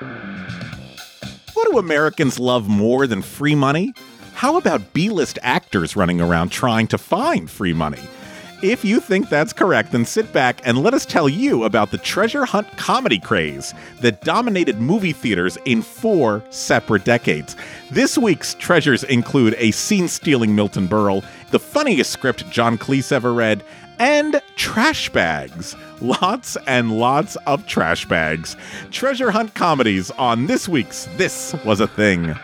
What do Americans love more than free money? How about B list actors running around trying to find free money? If you think that's correct, then sit back and let us tell you about the treasure hunt comedy craze that dominated movie theaters in four separate decades. This week's treasures include a scene stealing Milton Berle, the funniest script John Cleese ever read, and trash bags. Lots and lots of trash bags. Treasure hunt comedies on this week's This Was a Thing.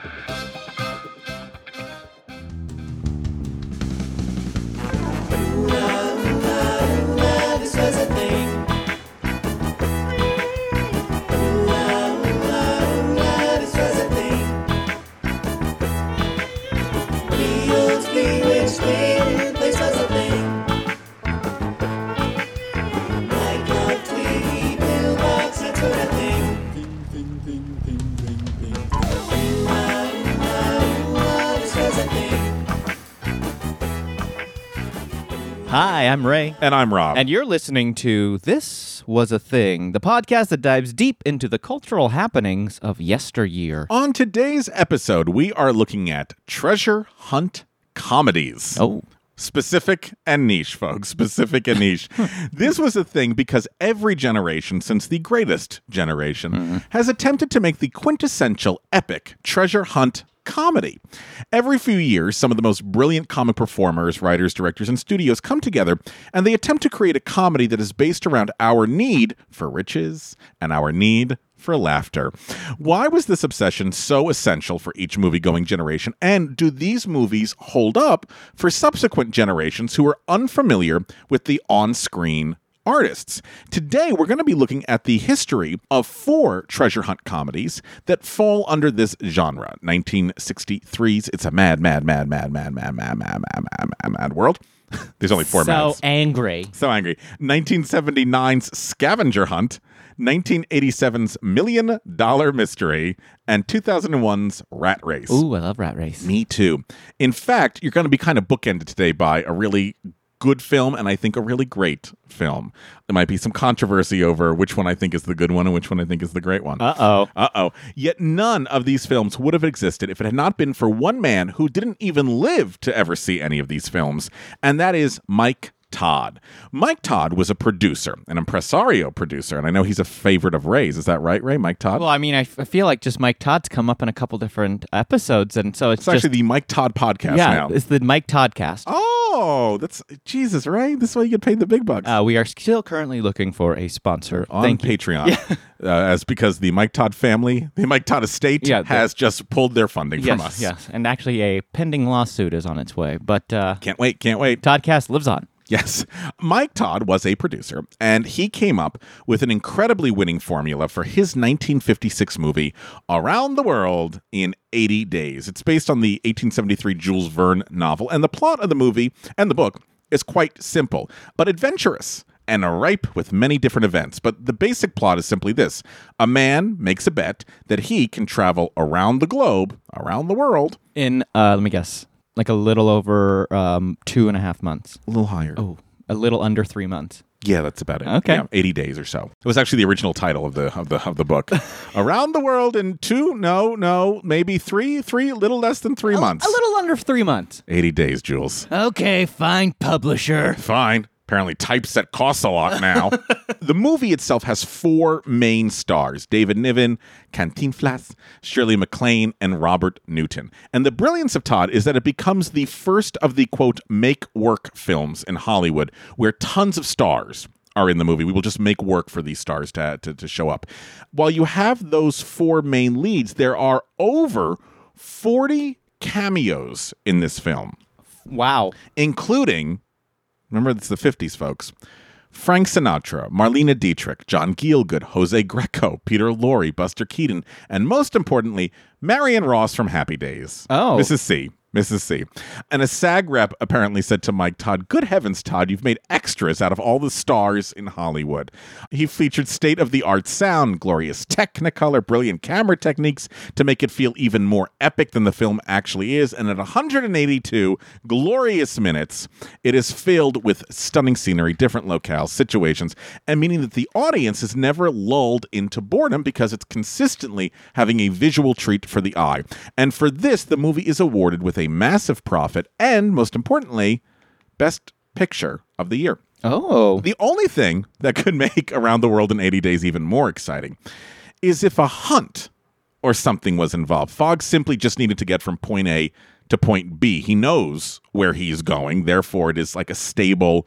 I'm Ray. And I'm Rob. And you're listening to This Was a Thing, the podcast that dives deep into the cultural happenings of yesteryear. On today's episode, we are looking at treasure hunt comedies. Oh, Specific and niche, folks. Specific and niche. this was a thing because every generation since the greatest generation mm-hmm. has attempted to make the quintessential epic treasure hunt comedy. Every few years, some of the most brilliant comic performers, writers, directors, and studios come together and they attempt to create a comedy that is based around our need for riches and our need for laughter. Why was this obsession so essential for each movie going generation? And do these movies hold up for subsequent generations who are unfamiliar with the on screen artists? Today, we're going to be looking at the history of four treasure hunt comedies that fall under this genre 1963's It's a Mad, Mad, Mad, Mad, Mad, Mad, Mad, Mad, Mad, Mad, Mad, Mad World. There's only four so mads. angry. So angry. 1979's Scavenger Hunt, 1987's Million Dollar Mystery, and 2001's Rat Race. Ooh, I love Rat Race. Me too. In fact, you're going to be kind of bookended today by a really good film and I think a really great film. There might be some controversy over which one I think is the good one and which one I think is the great one. Uh oh. Uh oh. Yet none of these films would have existed if it had not been for one man who didn't even live to ever see any of these films, and that is Mike Todd. Mike Todd was a producer, an impresario producer, and I know he's a favorite of Ray's. Is that right, Ray? Mike Todd? Well, I mean, I, f- I feel like just Mike Todd's come up in a couple different episodes, and so it's, it's just actually the Mike Todd podcast yeah, now. it's the Mike Toddcast. Oh, that's Jesus, right? This is why you get paid the big bucks. Uh, we are still currently looking for a sponsor. on Thank. Patreon, uh, as because the Mike Todd family, the Mike Todd estate, Yeah, the- has just pulled their funding Yes, from us. yes, and actually a pending lawsuit is on its way, but uh, Can't wait, can't wait. Toddcast lives on. Yes. Mike Todd was a producer, and he came up with an incredibly winning formula for his 1956 movie, Around the World in 80 Days. It's based on the 1873 Jules Verne novel, and the plot of the movie and the book is quite simple, but adventurous. And ripe with many different events. But the basic plot is simply this a man makes a bet that he can travel around the globe, around the world, In uh, let me guess, like a little over um, two and a half months. a little higher. Oh, a little under three months. Yeah, that's about it. Okay. Yeah, 80 days or so. It was actually the original title of the of the of the book. Around the world in two, no, no, maybe three, three, little less than 3 months. A little under three months. 80 days, Jules. Okay, fine, publisher. Fine. Apparently, typeset costs a lot now. the movie itself has four main stars David Niven, Cantinflas, Shirley MacLaine, and Robert Newton. And the brilliance of Todd is that it becomes the first of the quote, make work films in Hollywood where tons of stars are in the movie. We will just make work for these stars to, to, to show up. While you have those four main leads, there are over 40 cameos in this film Wow. including, remember it's the 50s, folks. Frank Sinatra, Marlene Dietrich, John Gielgud, Jose Greco, Peter Lorre, Buster Keaton, and most importantly, Marion Ross from Happy Days. Oh. Mrs. C. Mrs. C. And a SAG rep apparently said to Mike Todd, Good heavens, Todd, you've made extras out of all the stars in Hollywood. He featured state of the art sound, glorious technicolor, brilliant camera techniques to make it feel even more epic than the film actually is. And at 182 glorious minutes, it is filled with stunning scenery, different locales, situations, and meaning that the audience is never lulled into boredom because it's consistently having a visual treat for the eye. And for this, the movie is awarded with a massive profit and, most importantly, Best Picture of the Year. Oh. The only thing that could make Around the World in 80 Days even more exciting is if a hunt or something was involved. Fogg simply just needed to get from point A to point B. He knows where he's going, therefore, it is like a stable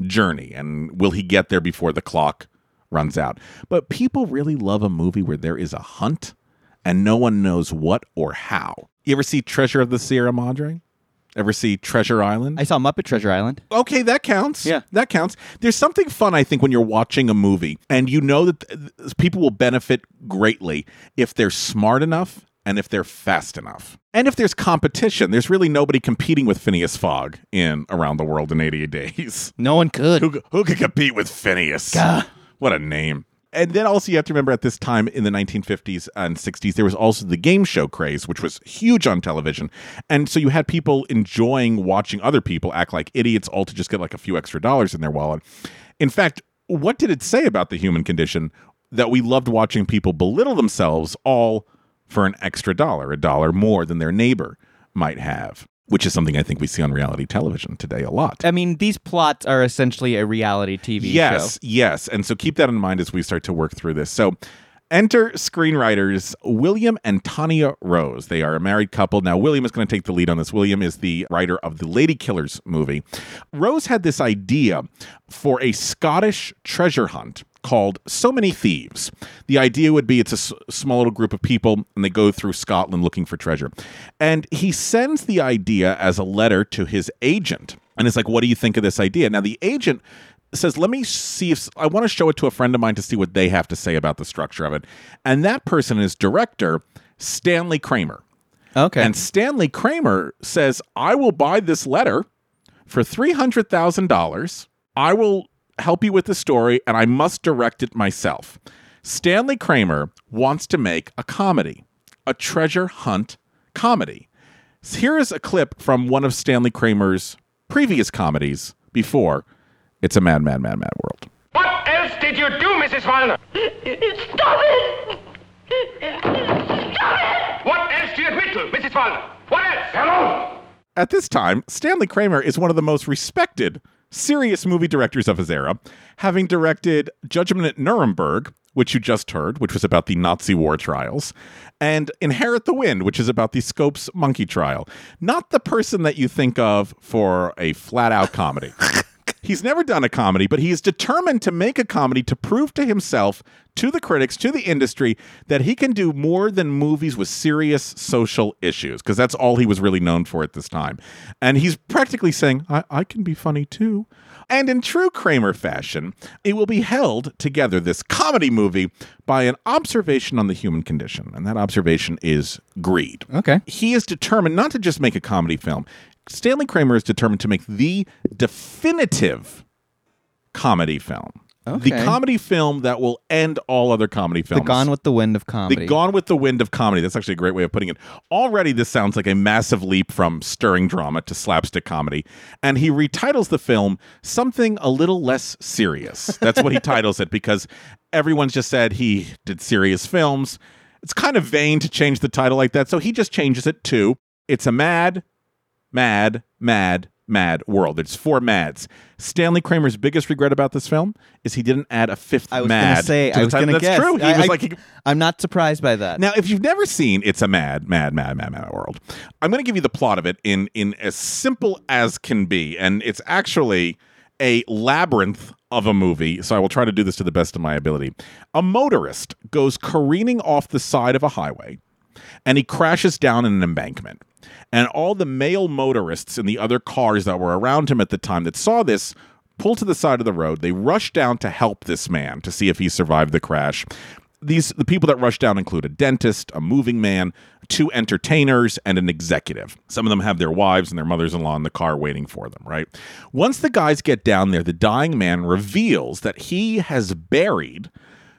journey. And will he get there before the clock runs out? But people really love a movie where there is a hunt and no one knows what or how. You ever see Treasure of the Sierra Madre? Ever see Treasure Island? I saw Muppet Treasure Island. okay, that counts. Yeah. that counts. There's something fun, I think, when you're watching a movie and you know that th- th- people will benefit greatly if they're smart enough and if they're fast enough. And if there's competition, there's really nobody competing with Phineas Fogg in Around the World in 88 Days. No one could. Who, who could compete with Phineas? What a name. And then also, you have to remember at this time in the 1950s and 60s, there was also the game show craze, which was huge on television. And so you had people enjoying watching other people act like idiots, all to just get like a few extra dollars in their wallet. In fact, what did it say about the human condition that we loved watching people belittle themselves all for an extra dollar, a dollar more than their neighbor might have? Which is something I think we see on reality television today a lot. I mean, these plots are essentially a reality TV show. Yes, show. yes. And so keep that in mind as we start to work through this. So enter screenwriters William and Tanya Rose. They are a married couple. Now, William is going to take the lead on this. William is the writer of the Lady Killers movie. Rose had this idea for a Scottish treasure hunt called So Many Thieves. The idea would be it's a s- small little group of people and they go through Scotland looking for treasure. And he sends the idea as a letter to his agent. And it's like, what do you think of this idea? Now, the agent says, let me see if I want to show it to a friend of mine to see what they have to say about the structure of it. And that person is director Stanley Kramer. Okay. And Stanley Kramer says, I will buy this letter for $300,000. I will help you with the story, and I must direct it myself. Stanley Kramer wants to make a comedy, a treasure hunt comedy. Here is a clip from one of Stanley Kramer's previous comedies before It's a Mad, Mad, Mad, Mad World. What else did you do, Mrs. Wallner? Stop it! Stop it! What else do you admit to, Mrs. Wallner? What else? Hello? At this time, Stanley Kramer is one of the most respected, serious movie directors of his era, having directed Judgment at Nuremberg, which you just heard, which was about the Nazi war trials, and Inherit the Wind, which is about the Scopes monkey trial. Not the person that you think of for a flat out comedy. He's never done a comedy, but he is determined to make a comedy to prove to himself, to the critics, to the industry, that he can do more than movies with serious social issues, because that's all he was really known for at this time. And he's practically saying, I, I can be funny too. And in true Kramer fashion, it will be held together, this comedy movie, by an observation on the human condition. And that observation is greed okay. he is determined not to just make a comedy film. Stanley Kramer is determined to make the definitive comedy film. The comedy film that will end all other comedy films. The Gone with the Wind of comedy. The Gone with the Wind of comedy. That's actually a great way of putting it. Already, this sounds like a massive leap from stirring drama to slapstick comedy. And he retitles the film something a little less serious. That's what he titles it because everyone's just said he did serious films. It's kind of vain to change the title like that. So he just changes it to It's a Mad, Mad, Mad, Mad World. It's four mads. Stanley Kramer's biggest regret about this film is he didn't add a fifth I was mad. gonna say. to I was gonna that's guess. true. He I, was I, like, he... I'm not surprised by that. now, if you've never seen It's a Mad, Mad, Mad, Mad, Mad, Mad World, I'm going to give you the plot of it in in as simple as can be, and it's actually a labyrinth of a movie. So I will try to do this to the best of my ability. A motorist goes careening off the side of a highway, and he crashes down in an embankment. And all the male motorists in the other cars that were around him at the time that saw this pull to the side of the road. They rush down to help this man to see if he survived the crash. these the people that rush down include a dentist, a moving man, two entertainers, and an executive. Some of them have their wives and their mothers-in-law in the car waiting for them, right? Once the guys get down there, the dying man reveals that he has buried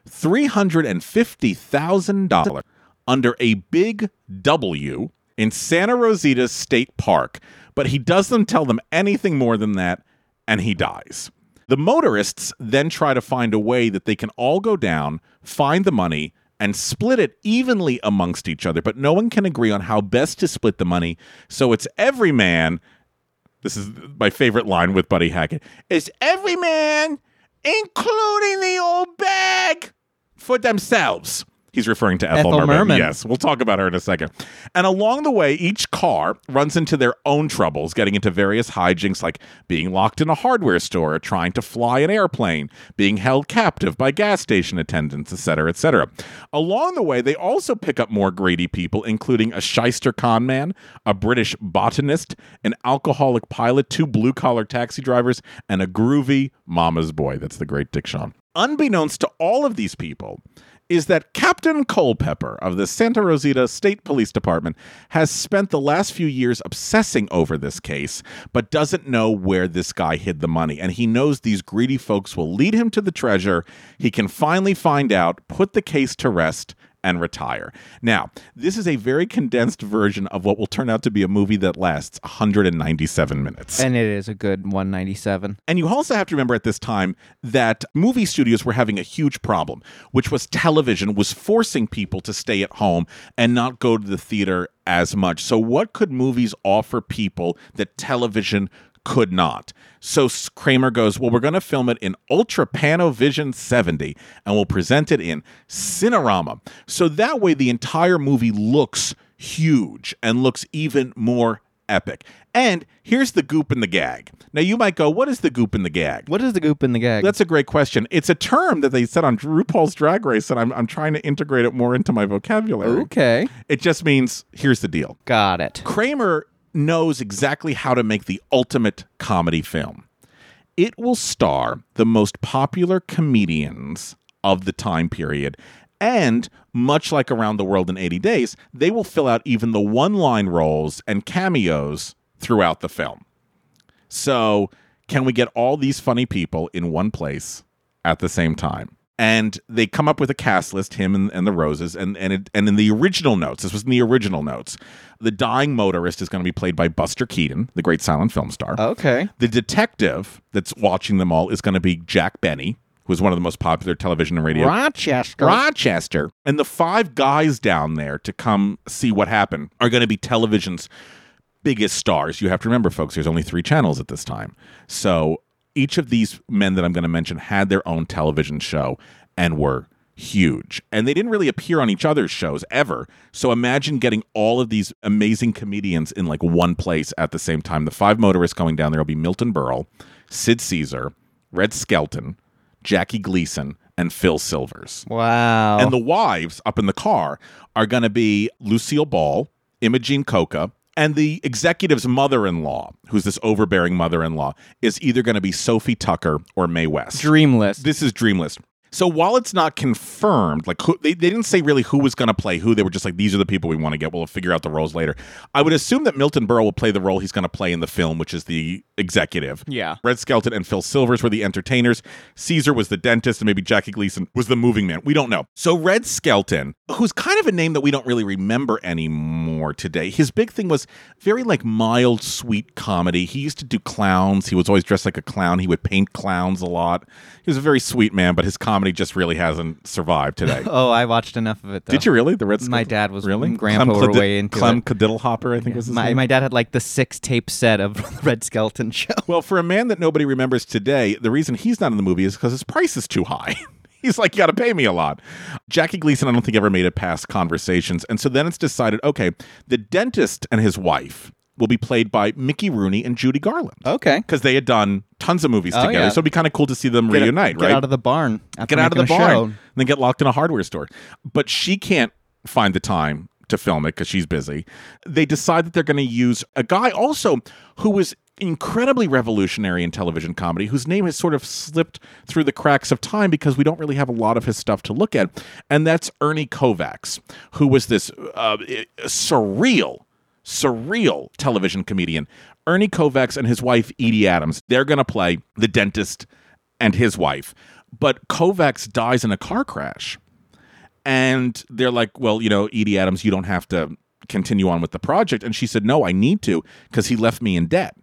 $350,000 under a big W in Santa Rosita State Park, but he doesn't tell them anything more than that, and he dies. The motorists then try to find a way that they can all go down, find the money, and split it evenly amongst each other, but no one can agree on how best to split the money. So it's every man. This is my favorite line with Buddy Hackett. It's every man, including the old bag, for themselves. He's referring to Ethel, Ethel Merman. Merman. Yes, we'll talk about her in a second. And along the way, each car runs into their own troubles, getting into various hijinks like being locked in a hardware store, trying to fly an airplane, being held captive by gas station attendants, etc., etc. Along the way, they also pick up more greedy people, including a shyster con man, a British botanist, an alcoholic pilot, two blue collar taxi drivers, and a groovy mama's boy. That's the great Dick Shawn. Unbeknownst to all of these people, is that Captain Culpepper of the Santa Rosita State Police Department has spent the last few years obsessing over this case, but doesn't know where this guy hid the money. And he knows these greedy folks will lead him to the treasure. He can finally find out, put the case to rest, and retire. Now, this is a very condensed version of what will turn out to be a movie that lasts 197 minutes. And it is a good 197. And you also have to remember at this time that movie studios were having a huge problem, which was television was forcing people to stay at home and not go to the theater as much. So, what could movies offer people that television could not? So Kramer goes, Well, we're going to film it in Ultra Panovision 70 and we'll present it in Cinerama. So that way the entire movie looks huge and looks even more epic. And here's the goop and the gag. Now you might go, what is the goop and the gag? What is the goop in the gag? That's a great question. It's a term that they said on RuPaul's Drag Race, and I'm, I'm trying to integrate it more into my vocabulary. okay. It just means here's the deal. Got it. Kramer knows exactly how to make the ultimate comedy film. It will star the most popular comedians of the time period. And much like Around the World in 80 Days, they will fill out even the one line roles and cameos throughout the film. So, can we get all these funny people in one place at the same time? And they come up with a cast list, him and, and the Roses, and and it, and in the original notes, this was in the original notes, the dying motorist is going to be played by Buster Keaton, the great silent film star. Okay. The detective that's watching them all is going to be Jack Benny, who is one of the most popular television and radio Rochester. Rochester. And the five guys down there to come see what happened are going to be television's biggest stars. You have to remember, folks, there's only three channels at this time. So each of these men that I'm going to mention had their own television show and were huge. And they didn't really appear on each other's shows ever. So imagine getting all of these amazing comedians in like one place at the same time. The five motorists going down there will be Milton Berle, Sid Caesar, Red Skelton, Jackie Gleason, and Phil Silvers. Wow. And the wives up in the car are going to be Lucille Ball, Imogene Coca, and the executive's mother in law, who's this overbearing mother in law, is either going to be Sophie Tucker or Mae West. Dreamless. This is Dreamlist. So while it's not confirmed, like who, they, they didn't say really who was going to play who, they were just like, these are the people we want to get. We'll figure out the roles later. I would assume that Milton Berle will play the role he's going to play in the film, which is the executive. Yeah. Red Skelton and Phil Silvers were the entertainers. Caesar was the dentist, and maybe Jackie Gleason was the moving man. We don't know. So Red Skelton, who's kind of a name that we don't really remember anymore today, his big thing was very like mild, sweet comedy. He used to do clowns. He was always dressed like a clown. He would paint clowns a lot. He was a very sweet man, but his comedy just really hasn't survived today. Oh, I watched enough of it. Though. Did you really? The Red? My dad was- really. Grandpa Clem were Cledi- way into Clem it. Kadiddlehopper, I think was his My name. my dad had like the six tape set of the Red Skelton show. Well, for a man that nobody remembers today, the reason he's not in the movie is because his price is too high. He's like, you got to pay me a lot. Jackie Gleason, I don't think ever made it past conversations. And so then it's decided okay, the dentist and his wife will be played by Mickey Rooney and Judy Garland. Okay. Because they had done tons of movies Oh, together. yeah. So it'd be kind of cool to see them Get, reunite, get right? out of the barn. Get out of the barn show. and then get locked in a hardware store. But she can't find the time to film it because she's busy. They decide that they're going to use a guy also who was incredibly revolutionary in television comedy, whose name has sort of slipped through the cracks of time because we don't really have a lot of his stuff to look at. And that's Ernie Kovacs, who was this uh, surreal, surreal television comedian. Ernie Kovacs and his wife, Edie Adams, they're going to play the dentist and his wife. But Kovacs dies in a car crash and they're like, "Well, you know, Edie Adams, you don't have to continue on with the project." And she said, "No, I need to because he left me in debt."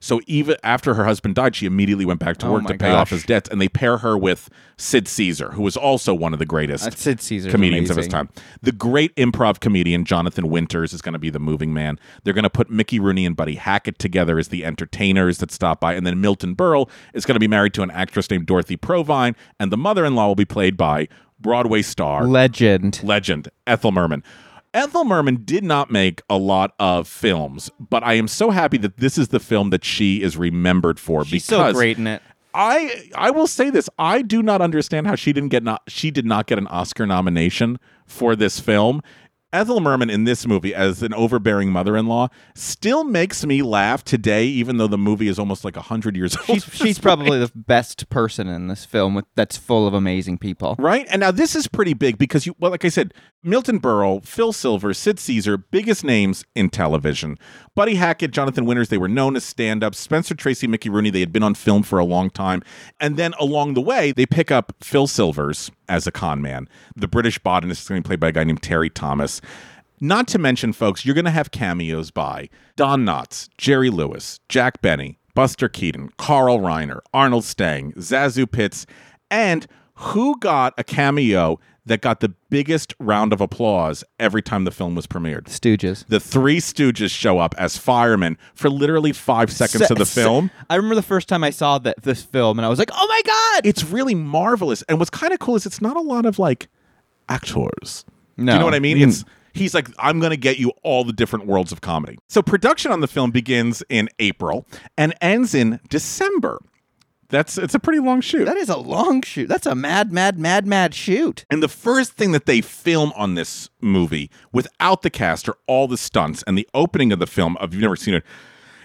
So even after her husband died, she immediately went back to Oh work to pay off his debts, and they pair her with Sid Caesar, who was also one of the greatest Uh, Sid Caesar's comedians of his time. The great improv comedian Jonathan Winters is going to be the moving man. They're going to put Mickey Rooney and Buddy Hackett together as the entertainers that stop by, and then Milton Berle is going to be married to an actress named Dorothy Provine, and the mother-in-law will be played by Broadway star Legend. legend Ethel Merman. Ethel Merman did not make a lot of films, but I am so happy that this is the film that she is remembered for She's because so great in it. I I will say this: I do not understand how she didn't get not she did not get an Oscar nomination for this film. Ethel Merman in this movie as an overbearing mother-in-law still makes me laugh today, even though the movie is almost like hundred years old. She's she's probably the best person in this film with that's full of amazing people. Right? And now this is pretty big because you well, like I said, Milton Berle, Phil Silver, Sid Caesar, biggest names in television. Buddy Hackett, Jonathan Winters, they were known as stand-ups. Spencer Tracy, Mickey Rooney, they had been on film for a long time. And then along the way, they pick up Phil Silvers as a con man. The British botanist is going to be played by a guy named Terry Thomas. Not to mention, folks, you're going to have cameos by Don Knotts, Jerry Lewis, Jack Benny, Buster Keaton, Carl Reiner, Arnold Stang, Zazu Pitts, and who got a cameo that got the biggest round of applause every time the film was premiered? Stooges. The Three Stooges show up as firemen for literally five seconds of the film. I remember the first time I saw that this film, and I was like, "Oh my god!" It's really marvelous. And what's kind of cool is it's not a lot of like actors. Do No. you know what I mean? Mm. It's he's like, I'm gonna get you all the different worlds of comedy. So production on the film begins in April and ends in December. That's it's a pretty long shoot. that is a long shoot. That's a mad, mad, mad, mad shoot. And the first thing that they film on this movie without the cast are all the stunts. And the opening of the film, if you've never seen it,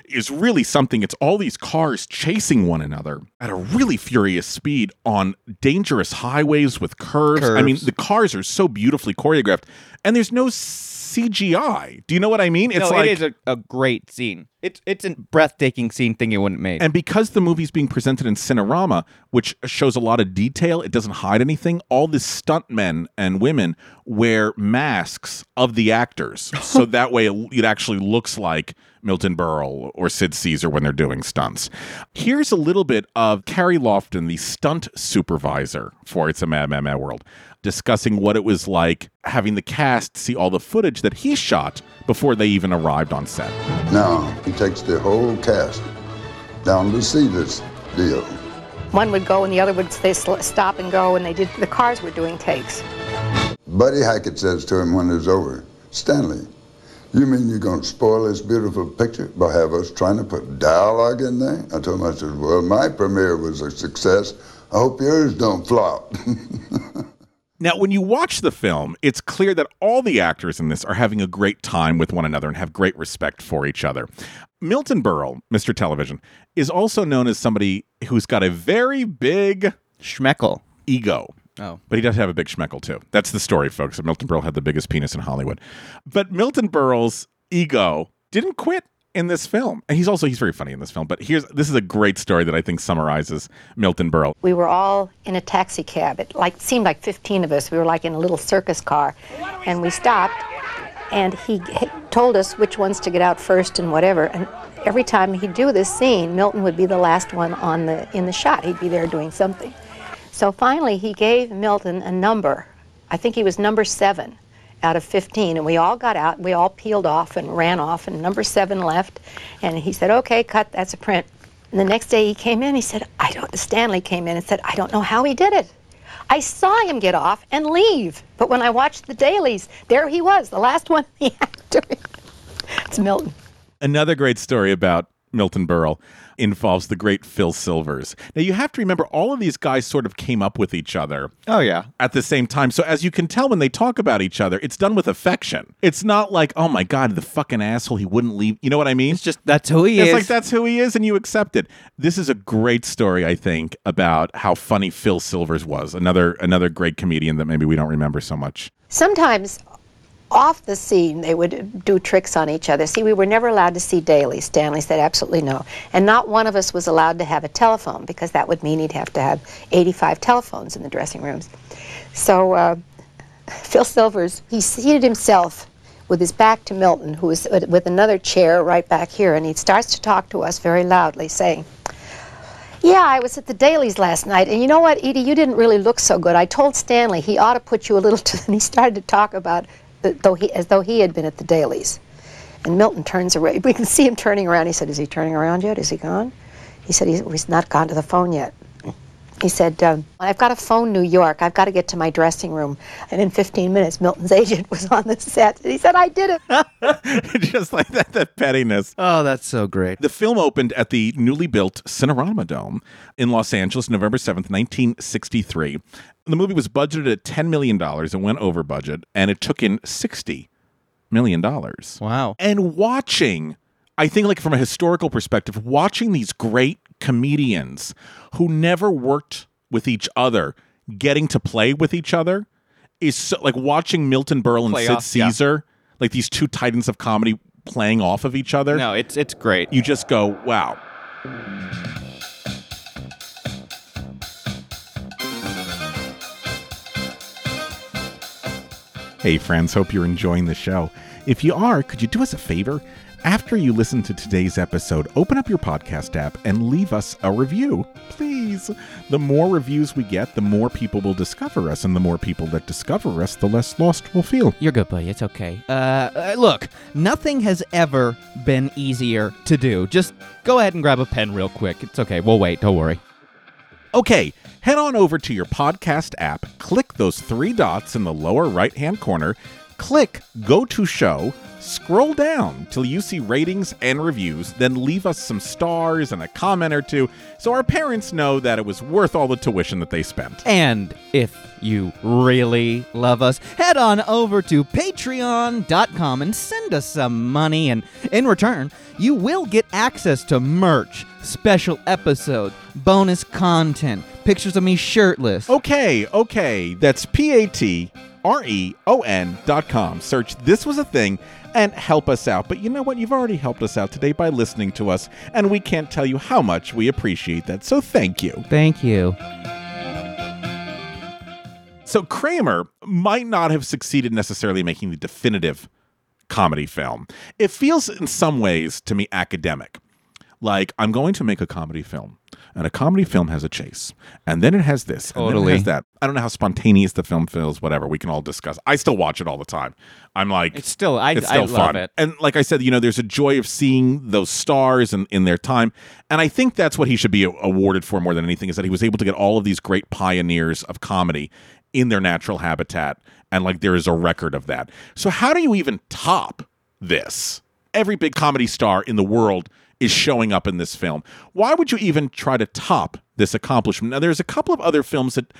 is really something. It's all these cars chasing one another at a really furious speed on dangerous highways with curves. I mean, the cars are so beautifully choreographed, and there's no CGI. Do you know what I mean? It's no, like it is a, a great scene. It's it's a breathtaking scene thing you wouldn't make. And because the movie's being presented in Cinerama, which shows a lot of detail, it doesn't hide anything. All the stuntmen and women wear masks of the actors, so that way it, it actually looks like Milton Berle or Sid Caesar when they're doing stunts. Here's a little bit of Carey Loftin, the stunt supervisor for It's a Mad Mad Mad World, discussing what it was like having the cast see all the footage that he shot before they even arrived on set. Now he takes the whole cast down to see this deal. One would go and the other would stay, sl- stop and go, and they did. The cars were doing takes. Buddy Hackett says to him when it's over, Stanley, you mean you're going to spoil this beautiful picture by have us trying to put dialogue in there? I told him, I said, well, my premiere was a success. I hope yours don't flop. Now, when you watch the film, it's clear that all the actors in this are having a great time with one another and have great respect for each other. Milton Berle, Mr. Television, is also known as somebody who's got a very big Schmeckel. ego. Oh. But he does have a big schmeckel too. That's the story, folks. Milton Berle had the biggest penis in Hollywood. But Milton Berle's ego didn't quit in this film. And he's also he's very funny in this film. But here's this is a great story that I think summarizes Milton Berle. We were all in a taxi cab. It like seemed like 15 of us. We were like in a little circus car, and we stopped. And he told us which ones to get out first and whatever. And every time he'd do this scene, Milton would be the last one on the in the shot. He'd be there doing something. So finally, he gave Milton a number. I think he was number seven out of 15. And we all got out. We all peeled off and ran off. And number seven left. And he said, "Okay, cut. That's a print." And the next day he came in, he said, I don't, Stanley came in and said, I don't know how he did it. I saw him get off and leave. But when I watched the dailies, there he was, the last one he had to. It's Milton. Another great story about Milton Berle involves the great Phil Silvers. Now, you have to remember, all of these guys sort of came up with each other Oh yeah. at the same time. So, as you can tell when they talk about each other, it's done with affection. It's not like, oh my God, the fucking asshole, he wouldn't leave. You know what I mean? It's just that's who he It's is. It's like that's who he is, and you accept it. This is a great story, I think, about how funny Phil Silvers was. Another another great comedian that maybe we don't remember so much. Sometimes off the scene, they would do tricks on each other. See, we were never allowed to see daily. Stanley said absolutely no. And not one of us was allowed to have a telephone because that would mean he'd have to have 85 telephones in the dressing rooms. So uh, Phil Silvers, he seated himself with his back to Milton, who was with another chair right back here, and he starts to talk to us very loudly, saying, yeah, I was at the dailies last night, and you know what, Edie, you didn't really look so good. I told Stanley he ought to put you a little. To, and he started to talk about though he as though he had been at the dailies. And Milton turns around. We can see him turning around. He said, "Is he turning around yet? Is he gone?" He said, "He's, he's not gone to the phone yet." He said, um, I've got to phone New York. I've got to get to my dressing room. And in 15 minutes, Milton's agent was on the set. And he said, I did it. Just like that, that pettiness. oh, that's so great. The film opened at the newly built Cinerama Dome in Los Angeles, November 7th, 1963. The movie was budgeted at $10 million It went over budget, and it took in $60 million. Wow. And watching, I think, like from a historical perspective, watching these great comedians who never worked with each other getting to play with each other is so, like watching Milton Berle and Play Sid off, yeah. Caesar, like these two titans of comedy playing off of each other No, it's it's great. you just go, wow. Hey, friends, hope you're enjoying the show. If you are, could you do us a favor? After you listen to today's episode, open up your podcast app and leave us a review. Please. The more reviews we get, the more people will discover us, and the more people that discover us, the less lost we'll feel. You're good, buddy. It's okay. Uh, uh, look, nothing has ever been easier to do. Just go ahead and grab a pen real quick. It's okay. We'll wait. Don't worry. Okay, head on over to your podcast app, click those three dots in the lower right hand corner, click Go to Show, scroll down till you see ratings and reviews, then leave us some stars and a comment or two so our parents know that it was worth all the tuition that they spent. And if you really love us, head on over to patreon.com and send us some money. And in return, you will get access to merch, special episodes, bonus content, pictures of me shirtless. Okay, okay, that's P A T R E O N dot com. Search This Was a Thing and help us out. But you know what? You've already helped us out today by listening to us, and we can't tell you how much we appreciate that. So thank you. Thank you. So Kramer might not have succeeded necessarily in making the definitive comedy film. It feels in some ways to me academic. Like I'm going to make a comedy film. And a comedy film has a chase. And then it has this. And then it Totally. has that. I don't know how spontaneous the film feels, whatever. We can all discuss. I still watch it all the time. I'm like It's still, I, it's I still love fun. it. And like I said, you know, there's a joy of seeing those stars in, in their time. And I think that's what he should be awarded for more than anything is that he was able to get all of these great pioneers of comedy in their natural habitat. And like there is a record of that. So how do you even top this? Every big comedy star in the world is showing up in this film. Why would you even try to top this accomplishment? Now, there's a couple of other films that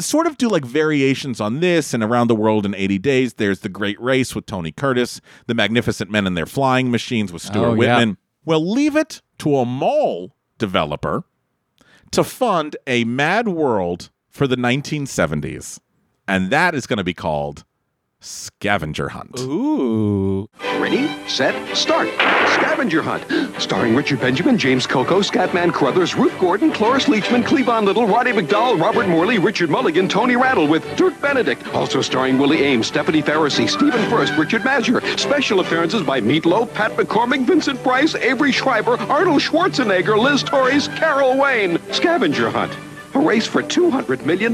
sort of do like variations on this and Around the World in 80 Days. There's The Great Race with Tony Curtis, The Magnificent Men and Their Flying Machines with Stuart Oh, yeah. Whitman. Well, leave it to a mall developer to fund a mad world for the 1970s. And that is going to be called Scavenger Hunt. Ooh. Ready, set, start. Scavenger Hunt. Starring Richard Benjamin, James Coco, Scatman Crothers, Ruth Gordon, Cloris Leachman, Cleavon Little, Roddy McDowall, Robert Morley, Richard Mulligan, Tony Randall with Dirk Benedict. Also starring Willie Ames, Stephanie Faracy, Stephen Furst, Richard Masur. Special appearances by Meatloaf, Pat McCormick, Vincent Price, Avery Schreiber, Arnold Schwarzenegger, Liz Torres, Carol Wayne. Scavenger Hunt. A race for $200 million.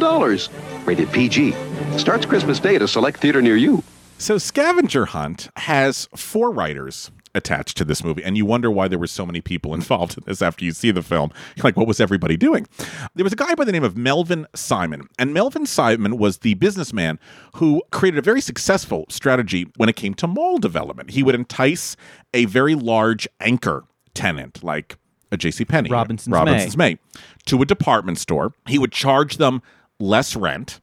Rated PG. Starts Christmas Day at a select theater near you. So Scavenger Hunt has four writers attached to this movie, and you wonder why there were so many people involved in this after you see the film. You're like, what was everybody doing? There was a guy by the name of Melvin Simon, and Melvin Simon was the businessman who created a very successful strategy when it came to mall development. He would entice a very large anchor tenant, like a J.C. Penney, Robinson's Robinson's May, to a department store. He would charge them less rent.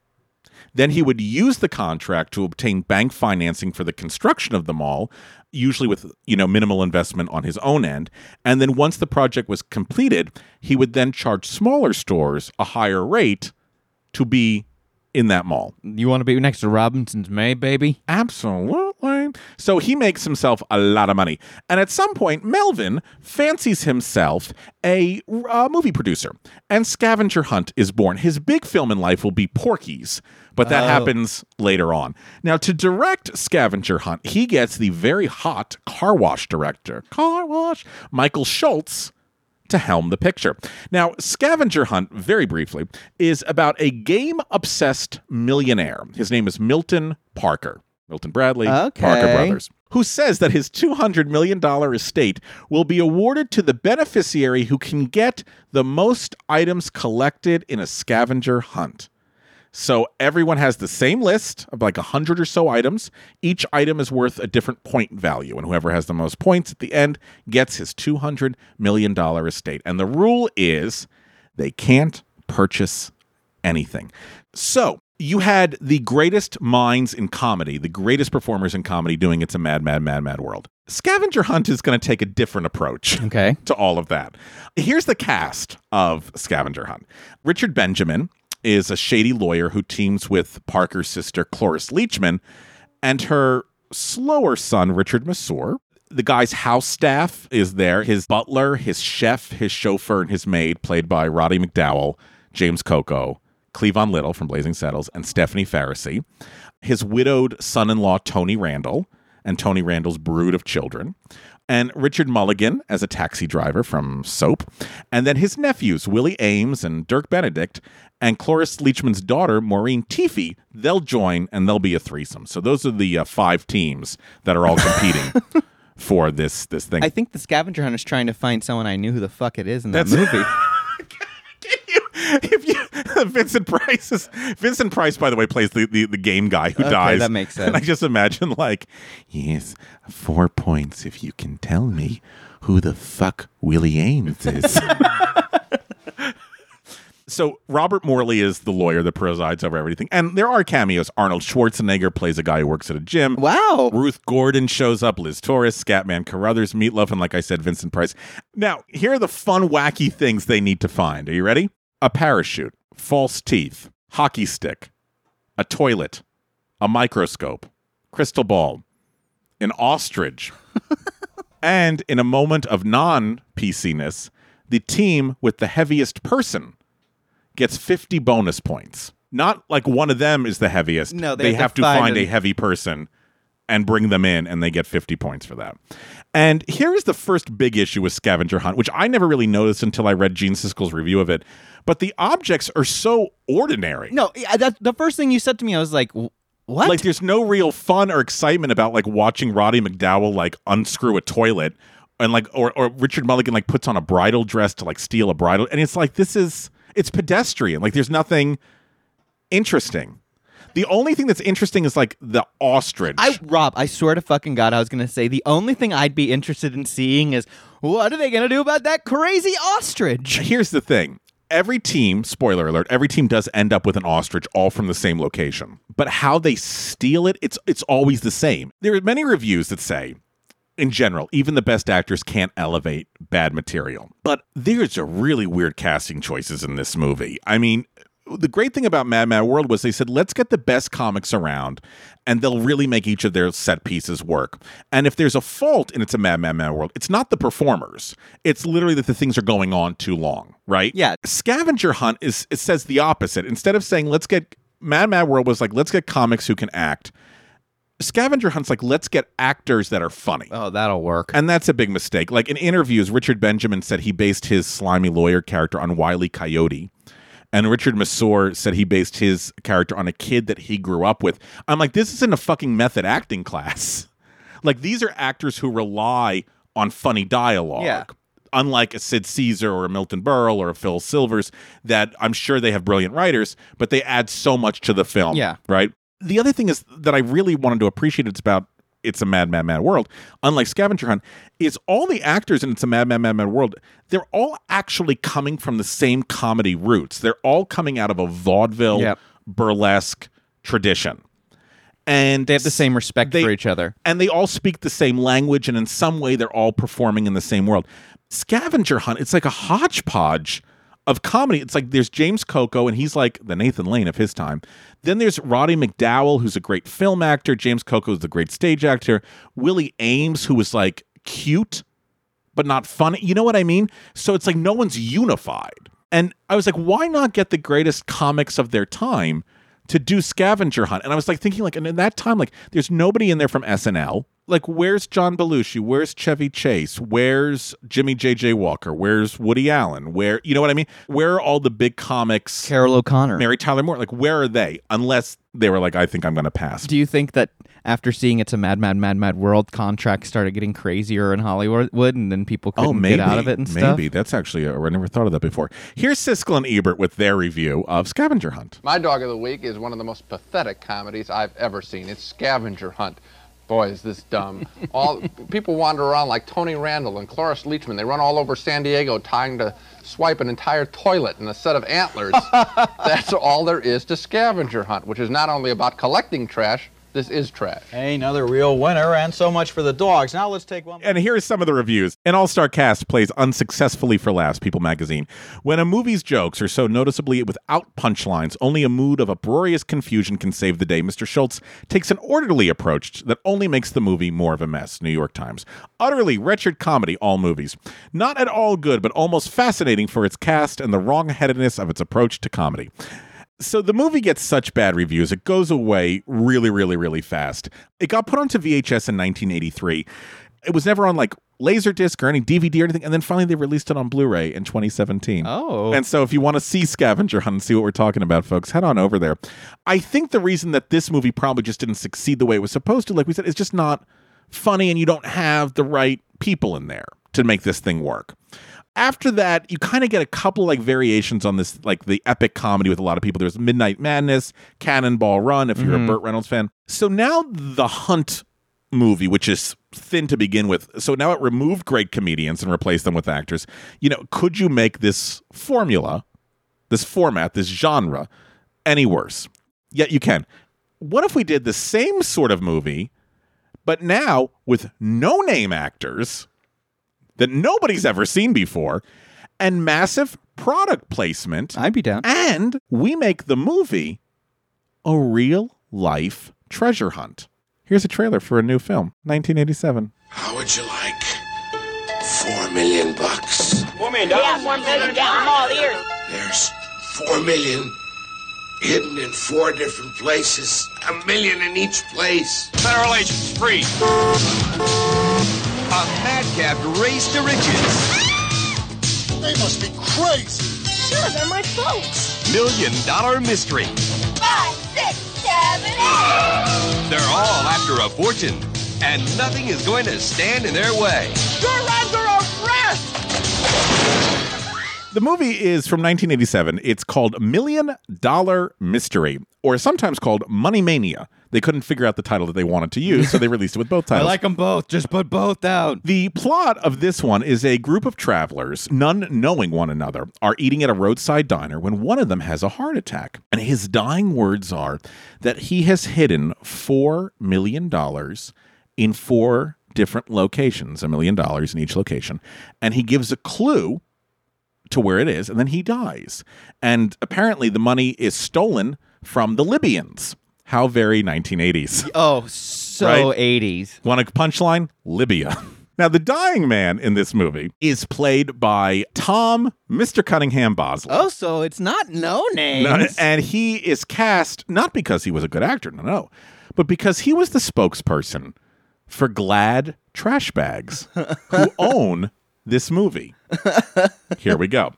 Then he would use the contract to obtain bank financing for the construction of the mall, usually with you know minimal investment on his own end. And then once the project was completed, he would then charge smaller stores a higher rate to be in that mall. You want to be next to Robinson's May, baby? Absolutely. So he makes himself a lot of money. And at some point, Melvin fancies himself a uh, movie producer. And Scavenger Hunt is born. His big film in life will be Porky's, but that Oh. happens later on. Now, to direct Scavenger Hunt, he gets the very hot car wash director, car wash, Michael Schultz to helm the picture. Now, Scavenger Hunt, very briefly, is about a game obsessed millionaire. His name is Milton Parker. Milton Bradley, Okay. Parker Brothers. Who says that his $200 million estate will be awarded to the beneficiary who can get the most items collected in a scavenger hunt. So everyone has the same list of like a hundred or so items. Each item is worth a different point value, and whoever has the most points at the end gets his two hundred million dollar estate. And the rule is they can't purchase anything. So you had the greatest minds in comedy, the greatest performers in comedy doing It's a Mad, Mad, Mad, Mad World. Scavenger Hunt is going to take a different approach Okay. to all of that. Here's the cast of Scavenger Hunt Richard Benjamin is a shady lawyer who teams with Parker's sister, Cloris Leachman, and her slower son, Richard Masur. The guy's house staff is there his butler, his chef, his chauffeur, and his maid, played by Roddy McDowall, James Coco, Cleavon Little from Blazing Saddles, and Stephanie Faracy. His widowed son in law, Tony Randall, and Tony Randall's brood of children and Richard Mulligan as a taxi driver from Soap, and then his nephews, Willie Ames and Dirk Benedict, and Cloris Leachman's daughter, Maureen Teefy. They'll join and they'll be a threesome. So those are the uh, five teams that are all competing for this this thing. I think the scavenger hunt is trying to find someone I knew who the fuck it is in that That's- movie. if you Vincent Price is Vincent Price, by the way, plays the, the, the game guy who Okay, dies. that makes sense. And I just imagine like, yes, four points if you can tell me who the fuck Willie Ames is. so Robert Morley is the lawyer that presides over everything, and there are cameos. Arnold Schwarzenegger plays a guy who works at a gym. wow. Ruth Gordon shows up, Liz Torres, Scatman Crothers, Meatloaf, and like I said, Vincent Price. Now, here are the fun, wacky things they need to find. Are you ready? A parachute, false teeth, hockey stick, a toilet, a microscope, crystal ball, an ostrich, and in a moment of non PCness, the team with the heaviest person gets 50 bonus points. Not like one of them is the heaviest. No, they they have to find find a heavy person and bring them in, and they get 50 points for that. And here is the first big issue with Scavenger Hunt, which I never really noticed until I read Gene Siskel's review of it. But the objects are so ordinary. No, that, the first thing you said to me, I was like, "Wh- what? Like there's no real fun or excitement about like watching Roddy McDowall like unscrew a toilet and like or or Richard Mulligan like puts on a bridal dress to like steal a bridal and it's like this is it's pedestrian. Like there's nothing interesting. The only thing that's interesting is like the ostrich. I Rob, I swear to fucking God, I was gonna say the only thing I'd be interested in seeing is what are they gonna do about that crazy ostrich? Here's the thing. Every team, spoiler alert, every team does end up with an ostrich all from the same location. But how they steal it, it's it's always the same. There are many reviews that say in general, even the best actors can't elevate bad material. But there's a really weird casting choices in this movie. I mean, the great thing about Mad Mad World was they said, let's get the best comics around, and they'll really make each of their set pieces work. And if there's a fault in It's a Mad Mad Mad World, it's not the performers. It's literally that the things are going on too long, right? Yeah. Scavenger Hunt is it says the opposite. Instead of saying let's get Mad Mad World was like let's get comics who can act. Scavenger Hunt's like let's get actors that are funny. Oh, that'll work. And that's a big mistake. Like in interviews, Richard Benjamin said he based his slimy lawyer character on Wiley Coyote. And Richard Masur said he based his character on a kid that he grew up with. I'm like, this isn't a fucking method acting class. Like these are actors who rely on funny dialogue. Yeah. Unlike a Sid Caesar or a Milton Berle or a Phil Silvers, that I'm sure they have brilliant writers, but they add so much to the film. Yeah. Right. The other thing is that I really wanted to appreciate it's about It's a Mad, Mad, Mad World, unlike Scavenger Hunt, is all the actors in It's a Mad, Mad, Mad, Mad World, they're all actually coming from the same comedy roots. They're all coming out of a vaudeville, Yep. burlesque tradition. And They have the same respect they- for each other. and they all speak the same language and in some way they're all performing in the same world scavenger hunt it's like a hodgepodge of comedy it's like there's james coco and he's like the nathan lane of his time. Then there's roddy mcdowall who's a great film actor. James coco is the great stage actor. Willie ames who was like cute but not funny. You know what i mean? So it's like no one's unified. And i was like why not get the greatest comics of their time to do scavenger hunt. And I was like thinking, like, and in that time, like, there's nobody in there from SNL. Like, where's John Belushi? Where's Chevy Chase? Where's Jimmy J.J. Walker? Where's Woody Allen? Where, you know what I mean? Where are all the big comics? Carroll O'Connor. Mary Tyler Moore. Like, where are they? Unless they were like, I think I'm going to pass. Do you think that after seeing It's a Mad, Mad, Mad, Mad World, contracts started getting crazier in Hollywood and then people couldn't Oh, maybe. get out of it and stuff? maybe. That's actually, a, I never thought of that before. Here's Siskel and Ebert with their review of Scavenger Hunt. My dog of the week is one of the most pathetic comedies I've ever seen. It's Scavenger Hunt. Boy, is this dumb. All people wander around like Tony Randall and Cloris Leachman. They run all over San Diego trying to swipe an entire toilet and a set of antlers. That's all there is to Scavenger Hunt, which is not only about collecting trash, this is trash. Another real winner, and so much for the dogs. Now let's take one. And here are some of the reviews. An all star cast plays unsuccessfully for laughs, People magazine. When a movie's jokes are so noticeably without punchlines, only a mood of uproarious confusion can save the day. Mr. Schultz takes an orderly approach that only makes the movie more of a mess. New York Times. Utterly wretched comedy, all movies. Not at all good, but almost fascinating for its cast and the wrong-headedness of its approach to comedy. So the movie gets such bad reviews, it goes away really, really, really fast. It got put onto VHS in 1983. It was never on like Laserdisc or any DVD or anything, and then finally they released it on Blu-ray in 2017. Oh. And so if you want to see Scavenger Hunt and see what we're talking about, folks, head on over there. I think the reason that this movie probably just didn't succeed the way it was supposed to, like we said, is just not funny and you don't have the right people in there to make this thing work after that, you kind of get a couple like variations on this, like the epic comedy with a lot of people. There's Midnight Madness, Cannonball Run, if you're a mm-hmm. Burt Reynolds fan. So now the Hunt movie, which is thin to begin with, so now it removed great comedians and replaced them with actors. You know, could you make this formula, this format, this genre any worse? Yet you can. What if we did the same sort of movie, but now with no name actors? That nobody's ever seen before and massive product placement. I'd be down. And we make the movie a real life treasure hunt. Here's a trailer for a new film, 1987. How would you like four million bucks? Four million Yeah, dollars. four million down. I'm all ears. There's four million hidden in four different places. A million in each place. Federal agents, freeze. A madcap race to riches. They must be crazy. Sure, they're my folks. Million dollar mystery. Five, six, seven, eight. They're all after a fortune, and nothing is going to stand in their way. You're under arrest. The movie is from 1987. It's called Million Dollar Mystery, or sometimes called Money Mania. They couldn't figure out the title that they wanted to use, so they released it with both titles. I like them both. Just put both out. The plot of this one is a group of travelers, none knowing one another, are eating at a roadside diner when one of them has a heart attack. And his dying words are that he has hidden $4 million in four different locations, a million dollars in each location. And he gives a clue to where it is, and then he dies. And apparently, the money is stolen from the Libyans. How very 1980s. Oh, so Right? 80s. Want a punchline? Libya. Now, the dying man in this movie is played by Tom Mr. Cunningham Bosley. Oh, so it's not no name. No, and he is cast not because he was a good actor, no, no, but because he was the spokesperson for Glad Trash Bags, who own this movie. Here we go.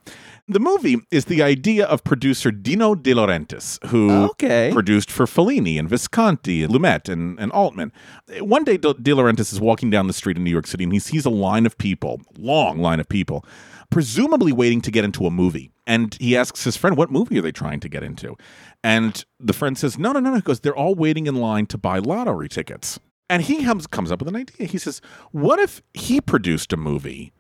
The movie is the idea of producer Dino De Laurentiis, who Okay. produced for Fellini and Visconti and Lumet and, and Altman. One day, De Laurentiis is walking down the street in New York City and he sees a line of people, long line of people, presumably waiting to get into a movie. And he asks his friend, What movie are they trying to get into? And the friend says, No, no, no, no. He goes, They're all waiting in line to buy lottery tickets. And he comes comes up with an idea. He says, "What if he produced a movie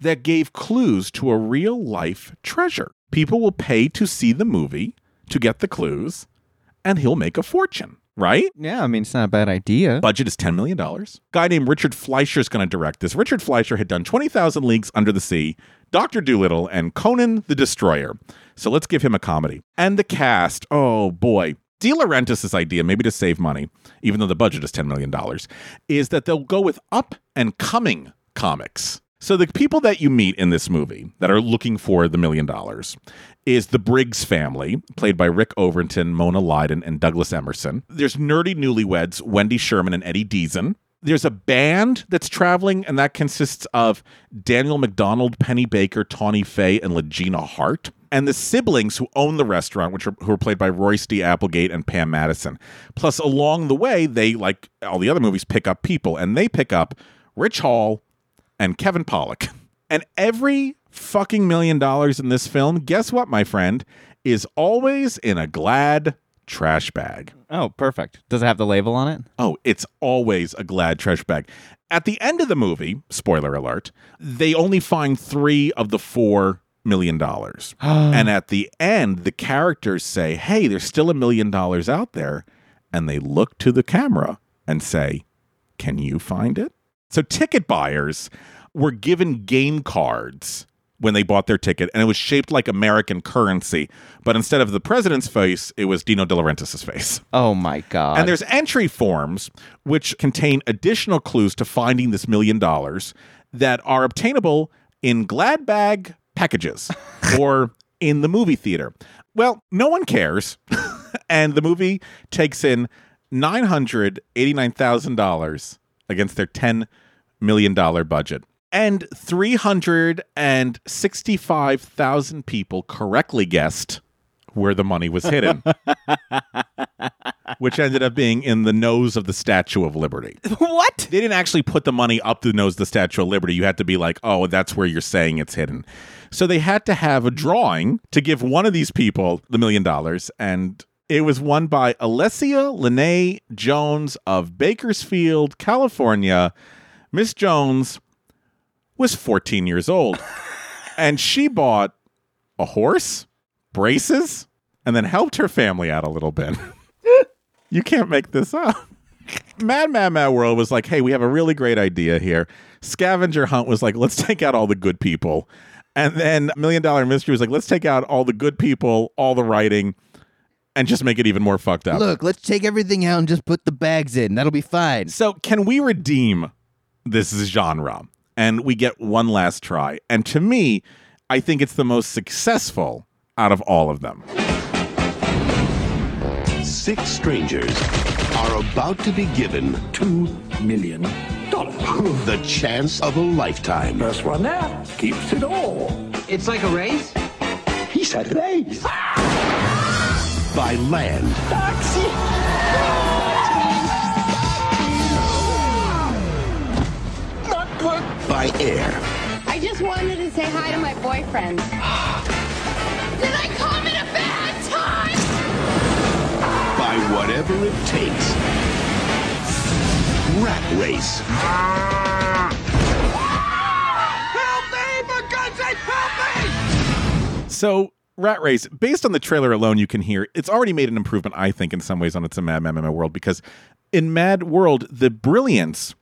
that gave clues to a real life treasure? People will pay to see the movie to get the clues, and he'll make a fortune." Right? Yeah, I mean, it's not a bad idea. Budget is $10 million. Guy named Richard Fleischer is going to direct this. Richard Fleischer had done 20,000 Leagues Under the Sea, Dr. Dolittle, and Conan the Destroyer. So let's give him a comedy. And the cast, oh boy. De Laurentiis' idea, maybe to save money, even though the budget is $10 million, is that they'll go with up and coming comics. So the people that you meet in this movie that are looking for the million dollars is the Briggs family, played by Rick Overton, Mona Lyden, and Douglas Emerson. There's nerdy newlyweds, Wendy Sherman and Eddie Deezen. There's a band that's traveling, and that consists of Daniel McDonald, Penny Baker, Tawny Faye, and LaGena Hart. And the siblings who own the restaurant, which are who are played by Royce D. Applegate and Pam Madison. Plus, along the way, they like all the other movies pick up people, and they pick up Rich Hall and Kevin Pollak. And every fucking million dollars in this film, guess what, my friend, is always in a glad trash bag. Oh, perfect. Does it have the label on it? Oh, it's always a glad trash bag. At the end of the movie, spoiler alert, they only find three of the four million dollars. and at the end, the characters say, Hey, there's still a million dollars out there. And they look to the camera and say, Can you find it? So ticket buyers were given game cards when they bought their ticket, and it was shaped like American currency. But instead of the president's face, it was Dino De Laurentiis' face. Oh my god. And there's entry forms which contain additional clues to finding this million dollars that are obtainable in glad bag packages or in the movie theater. Well, no one cares. and the movie takes in $989,000 against their $10 million budget. And 365,000 people correctly guessed where the money was hidden, which ended up being in the nose of the Statue of Liberty. what? They didn't actually put the money up the nose of the Statue of Liberty. You had to be like, oh, that's where you're saying it's hidden. So they had to have a drawing to give one of these people the million dollars. And it was won by Alessia Lene Jones of Bakersfield, California. Miss Jones was 14 years old. and she bought a horse, braces, and then helped her family out a little bit. you can't make this up. Mad Mad Mad World was like, hey, we have a really great idea here. Scavenger Hunt was like, let's take out all the good people. And then Million Dollar Mystery was like, let's take out all the good people, all the writing, and just make it even more fucked up. Look, let's take everything out and just put the bags in. That'll be fine. So, can we redeem this genre? And we get one last try. And to me, I think it's the most successful out of all of them. Six strangers are about to be given two million dollars. The chance of a lifetime. First one there keeps it all. It's like a race? He said race. By land. Not good. By air. I just wanted to say hi to my boyfriend. Did I come at a bad time? By whatever it takes. Rat race. Help me, for God's sake, help me! So, Rat Race, based on the trailer alone, you can hear it's already made an improvement, I think, in some ways on its Mad Mad World because in Mad World, the brilliance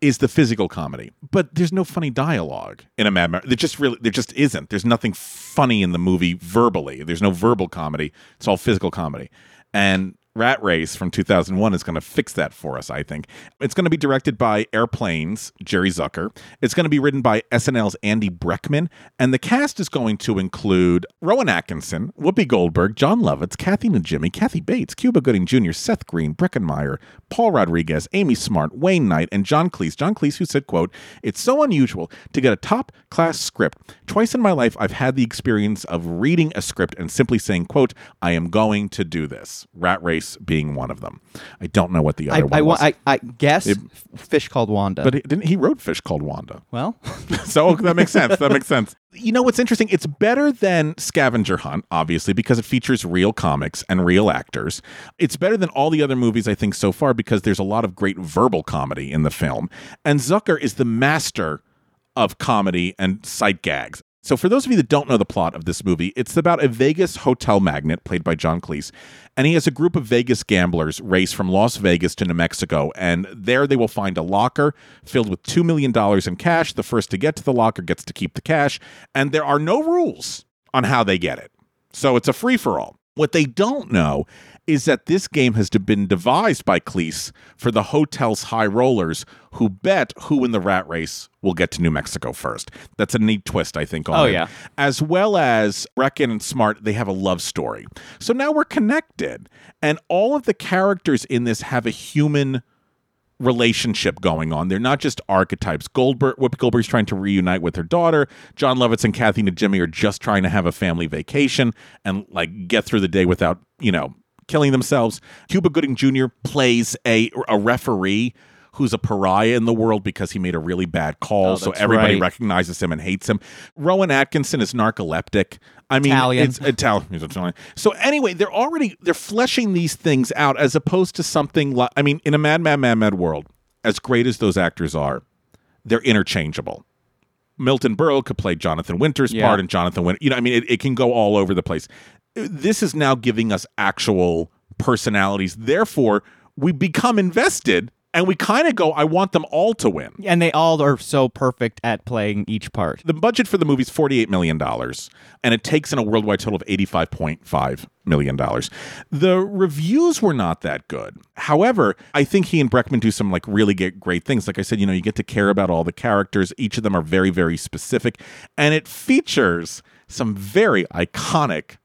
is the physical comedy, but there's no funny dialogue in a Mad Mad. There just really, there just isn't. There's nothing funny in the movie verbally. There's no verbal comedy. It's all physical comedy, and Rat Race from 2001 is going to fix that for us, I think. It's going to be directed by Airplanes, Jerry Zucker. It's going to be written by SNL's Andy Breckman. And the cast is going to include Rowan Atkinson, Whoopi Goldberg, Jon Lovitz, Kathy Najimy, Kathy Bates, Cuba Gooding Jr., Seth Green, Breckin Meyer, Paul Rodriguez, Amy Smart, Wayne Knight, and John Cleese. John Cleese, who said, quote, It's so unusual to get a top class script. Twice in my life, I've had the experience of reading a script and simply saying, quote, I am going to do this. Rat Race Race being one of them. I don't know what the I, other one I, was. I, I guess It- Fish Called Wanda. but he, didn't he wrote Fish Called Wanda? well, so that makes sense. That makes sense. You know what's interesting? It's better than Scavenger Hunt, obviously, because it features real comics and real actors. It's better than all the other movies, I think, so far, because there's a lot of great verbal comedy in the film. And Zucker is the master of comedy and sight gags. So, for those of you that don't know the plot of this movie, it's about a Vegas hotel magnate played by John Cleese, and he has a group of Vegas gamblers race from Las Vegas to New Mexico, and there they will find a locker filled with $2 million in cash. The first to get to the locker gets to keep the cash, and there are no rules on how they get it. So, it's a free for all. What they don't know is that this game has been devised by Cleese for the hotel's high rollers who bet who in the rat race will get to New Mexico first. That's a neat twist, I think, on Oh, it. yeah. As well as Breckin and Smart, they have a love story. So now we're connected, and all of the characters in this have a human relationship going on. They're not just archetypes. Goldberg, Whoopi Goldberg's trying to reunite with her daughter. Jon Lovitz and Kathy Najimy are just trying to have a family vacation and like get through the day without, you know, killing themselves. Cuba Gooding Jr. plays a a referee who's a pariah in the world because he made a really bad call, Oh, so everybody right. recognizes him and hates him. Rowan Atkinson is narcoleptic. I mean, Italian. it's Italian. So anyway, they're already they're fleshing these things out as opposed to something like I mean, in a mad, mad, mad, mad world, as great as those actors are, they're interchangeable. Milton Berle could play Jonathan Winter's Yeah. part, and Jonathan Winter. You know, I mean, it, it can go all over the place. This is now giving us actual personalities. Therefore, we become invested, and we kind of go, "I want them all to win." and they all are so perfect at playing each part. The budget for the movie is $48 million, and it takes in a worldwide total of $85.5 million. The reviews were not that good. However, I think he and Breckman do some like really get great things. Like I said, you know, you get to care about all the characters. Each of them are very, very specific, and it features some very iconic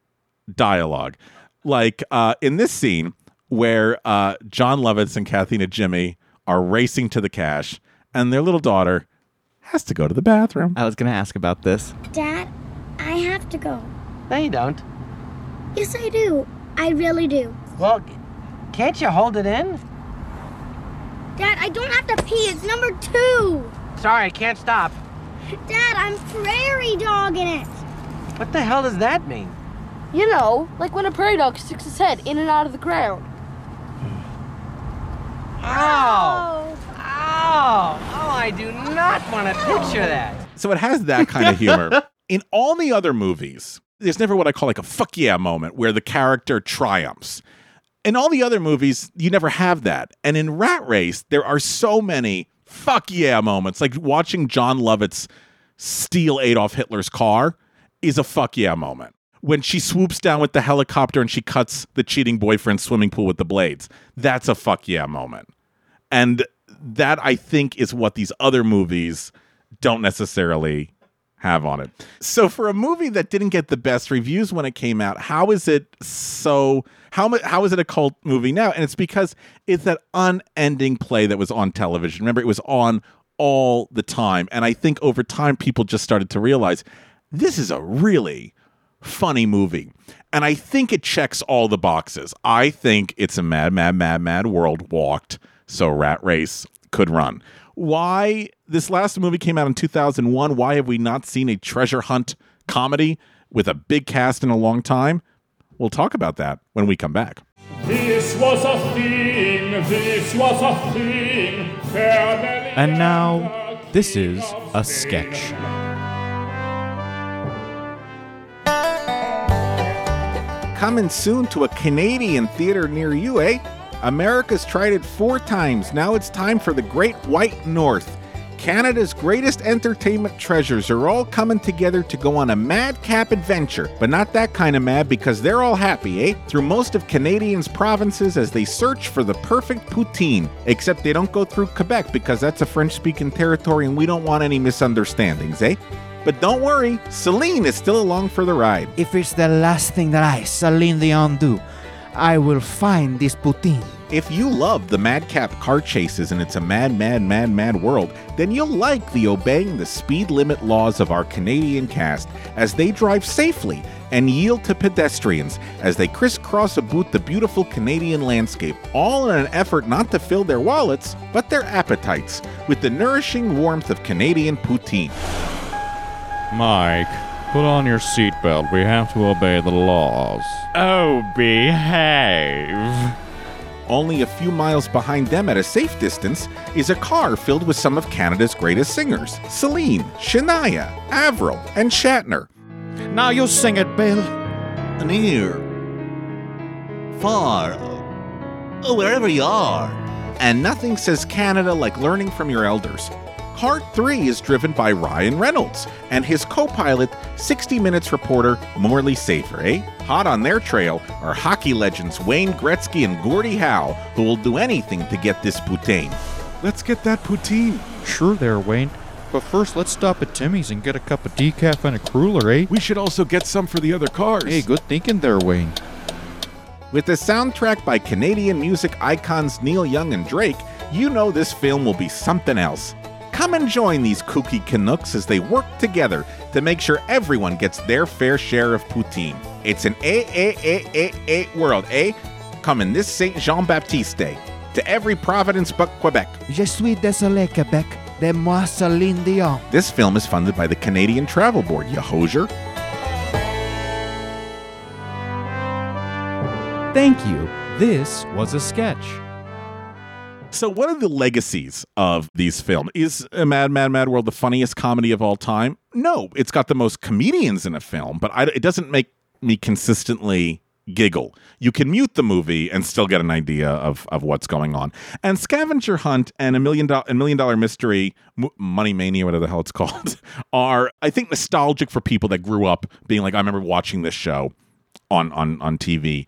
dialogue. Like uh, in this scene where uh, Jon Lovitz and Kathy Najimy are racing to the cash, and their little daughter has to go to the bathroom. I was going to ask about this. Dad, I have to go. No, you don't. Yes, I do. I really do. Well, can't you hold it in? Dad, I don't have to pee. It's number two. Sorry, I can't stop. Dad, I'm prairie dogging it. What the hell does that mean? You know, like when a prairie dog sticks his head in and out of the ground. Ow! Ow! Oh, I do not want to picture that. So it has that kind of humor. In all the other movies, there's never what I call like a fuck yeah moment where the character triumphs. In all the other movies, you never have that. And in Rat Race, there are so many fuck yeah moments. Like watching Jon Lovitz steal Adolf Hitler's car is a fuck yeah moment. When she swoops down with the helicopter and she cuts the cheating boyfriend's swimming pool with the blades, that's a fuck yeah moment. And that I think is what these other movies don't necessarily have on it. So for a movie that didn't get the best reviews when it came out, how is it so how how is it a cult movie now? And it's because it's that unending play that was on television. Remember it was on all the time. And I think over time people just started to realize this is a really funny movie. And I think it checks all the boxes. I think it's a mad, mad, mad, mad world walked, so Rat Race could run. Why this last movie came out in 2001? Why have we not seen a treasure hunt comedy with a big cast in a long time? We'll talk about that when we come back. This was a thing, this was a thing. Family And now, this is a sketch. Coming soon to a Canadian theater near you, eh? America's tried it four times. Now it's time for the Great White North. Canada's greatest entertainment treasures are all coming together to go on a madcap adventure, but not that kind of mad because they're all happy, eh? Through most of Canadians' provinces as they search for the perfect poutine. Except they don't go through Quebec because that's a French speaking territory and we don't want any misunderstandings, eh? But don't worry, Celine is still along for the ride. If it's the last thing that I, Celine Dion, do, I will find this poutine. If you love the madcap car chases and it's a mad, mad, mad, mad world, then you'll like the obeying the speed limit laws of our Canadian cast as they drive safely and yield to pedestrians as they crisscross about the beautiful Canadian landscape, all in an effort not to fill their wallets, but their appetites with the nourishing warmth of Canadian poutine. Mike, put on your seatbelt. We have to obey the laws. Oh, behave. Only a few miles behind them at a safe distance is a car filled with some of Canada's greatest singers Celine, Shania, Avril, and Shatner. Now you sing it, Bill. Near, far, oh, wherever you are. And nothing says Canada like learning from your elders. Part 3 is driven by Ryan Reynolds and his co pilot, 60 Minutes reporter Morley Safer, eh? Hot on their trail are hockey legends Wayne Gretzky and Gordie Howe, who will do anything to get this poutine. Let's get that poutine. Sure, there, Wayne. But first, let's stop at Timmy's and get a cup of decaf and a cruller, eh? We should also get some for the other cars. Hey, good thinking there, Wayne. With the soundtrack by Canadian music icons Neil Young and Drake, you know this film will be something else. Come and join these kooky Canucks as they work together to make sure everyone gets their fair share of poutine. It's an A A A A A world, eh? Coming this Saint Jean Baptiste Day to every province but Quebec. Je suis désolé, Quebec. De moi, Celine Dion. This film is funded by the Canadian Travel Board, you hosier. Thank you. This was a sketch. So, one of the legacies of these films is a Mad, Mad, Mad World the funniest comedy of all time? No, it's got the most comedians in a film, but I, it doesn't make me consistently giggle. You can mute the movie and still get an idea of, of what's going on. And Scavenger Hunt and a million dollar, a million dollar mystery, M- Money Mania, whatever the hell it's called, are I think nostalgic for people that grew up being like, I remember watching this show on on on TV.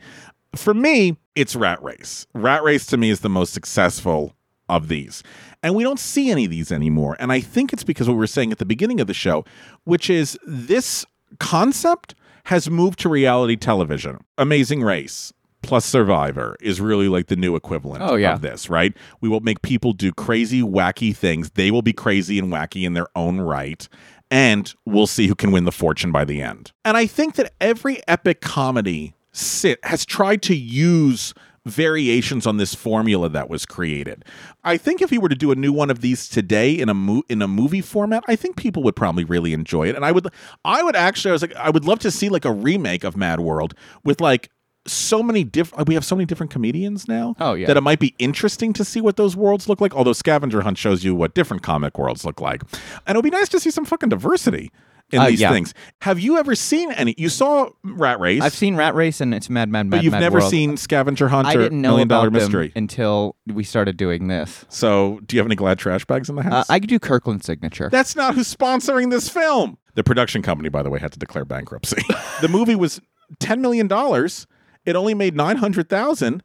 For me, it's Rat Race. Rat Race to me is the most successful of these. And we don't see any of these anymore. And I think it's because what we were saying at the beginning of the show, which is this concept has moved to reality television. Amazing Race plus Survivor is really like the new equivalent Oh, yeah. of this, right? We will make people do crazy, wacky things. They will be crazy and wacky in their own right. And we'll see who can win the fortune by the end. And I think that every epic comedy sit has tried to use variations on this formula that was created. I think if you were to do a new one of these today in a mo- in a movie format, I think people would probably really enjoy it. And I would I would actually I was like I would love to see like a remake of Mad World with like so many different we have so many different comedians now Oh, yeah. that it might be interesting to see what those worlds look like although scavenger hunt shows you what different comic worlds look like and it would be nice to see some fucking diversity in Uh, these yeah. things have you ever seen any you saw rat race I've seen Rat Race and it's Mad Mad Mad but you've Mad never World. seen Scavenger Hunt I didn't know Million Dollar Mystery. until we started doing this. So, do you have any glad trash bags in the Uh, house? I could do Kirkland signature. That's not who's sponsoring this film. The production company, by the way, had to declare bankruptcy. the movie was ten million dollars. It only made nine hundred thousand,